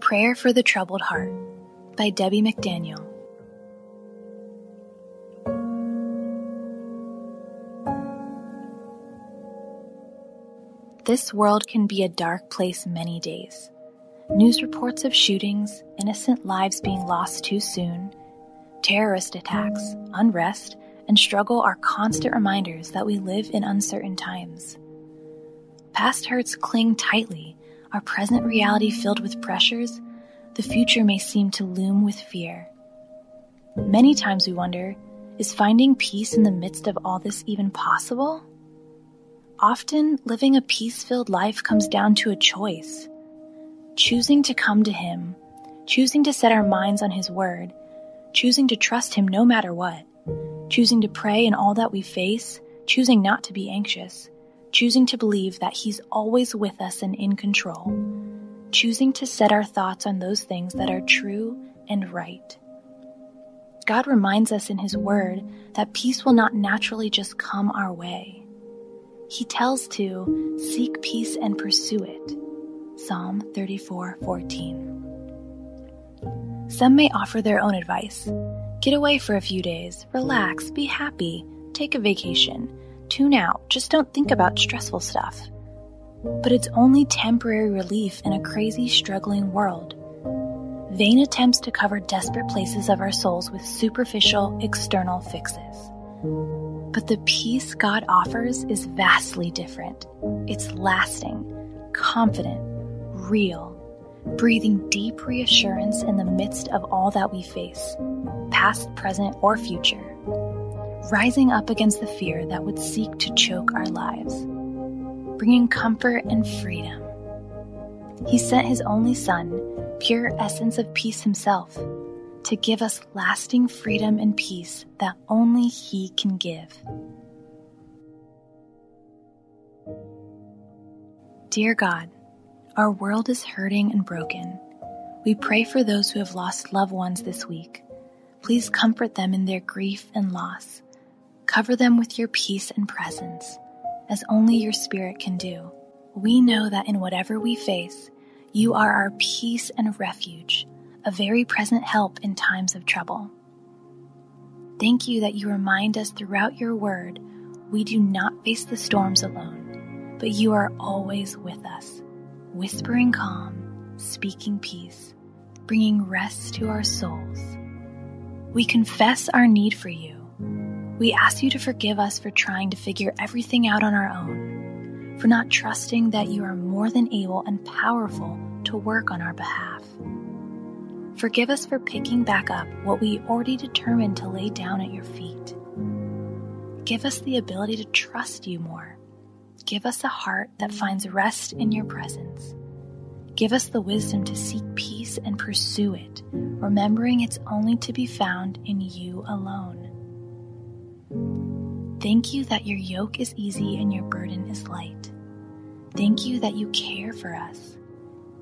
Prayer for the Troubled Heart by Debbie McDaniel. This world can be a dark place many days. News reports of shootings, innocent lives being lost too soon, terrorist attacks, unrest, and struggle are constant reminders that we live in uncertain times. Past hurts cling tightly, our present reality filled with pressures, the future may seem to loom with fear. Many times we wonder is finding peace in the midst of all this even possible? Often, living a peace filled life comes down to a choice. Choosing to come to Him, choosing to set our minds on His Word, choosing to trust Him no matter what, choosing to pray in all that we face, choosing not to be anxious, choosing to believe that He's always with us and in control, choosing to set our thoughts on those things that are true and right. God reminds us in His Word that peace will not naturally just come our way he tells to seek peace and pursue it. Psalm 34:14. Some may offer their own advice. Get away for a few days, relax, be happy, take a vacation, tune out, just don't think about stressful stuff. But it's only temporary relief in a crazy, struggling world. Vain attempts to cover desperate places of our souls with superficial, external fixes. But the peace God offers is vastly different. It's lasting, confident, real, breathing deep reassurance in the midst of all that we face, past, present, or future, rising up against the fear that would seek to choke our lives, bringing comfort and freedom. He sent His only Son, pure essence of peace Himself to give us lasting freedom and peace that only He can give. Dear God, our world is hurting and broken. We pray for those who have lost loved ones this week. Please comfort them in their grief and loss. Cover them with your peace and presence, as only your Spirit can do. We know that in whatever we face, you are our peace and refuge a very present help in times of trouble. Thank you that you remind us throughout your word we do not face the storms alone, but you are always with us, whispering calm, speaking peace, bringing rest to our souls. We confess our need for you. We ask you to forgive us for trying to figure everything out on our own, for not trusting that you are more than able and powerful to work on our behalf. Forgive us for picking back up what we already determined to lay down at your feet. Give us the ability to trust you more. Give us a heart that finds rest in your presence. Give us the wisdom to seek peace and pursue it, remembering it's only to be found in you alone. Thank you that your yoke is easy and your burden is light. Thank you that you care for us.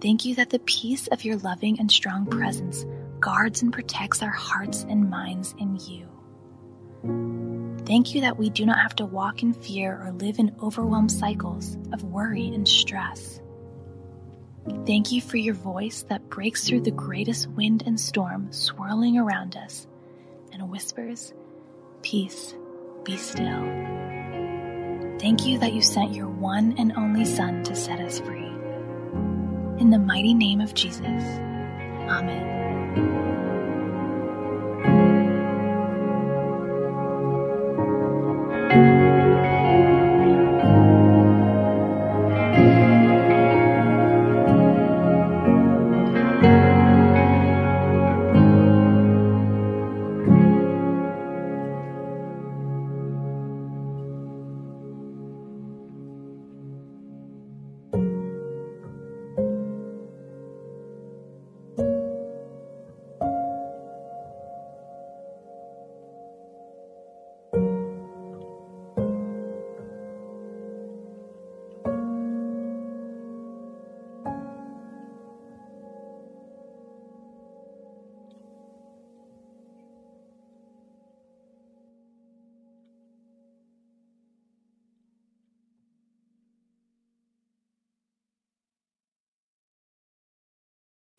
Thank you that the peace of your loving and strong presence guards and protects our hearts and minds in you. Thank you that we do not have to walk in fear or live in overwhelmed cycles of worry and stress. Thank you for your voice that breaks through the greatest wind and storm swirling around us and whispers, Peace, be still. Thank you that you sent your one and only Son to set us free. In the mighty name of Jesus. Amen.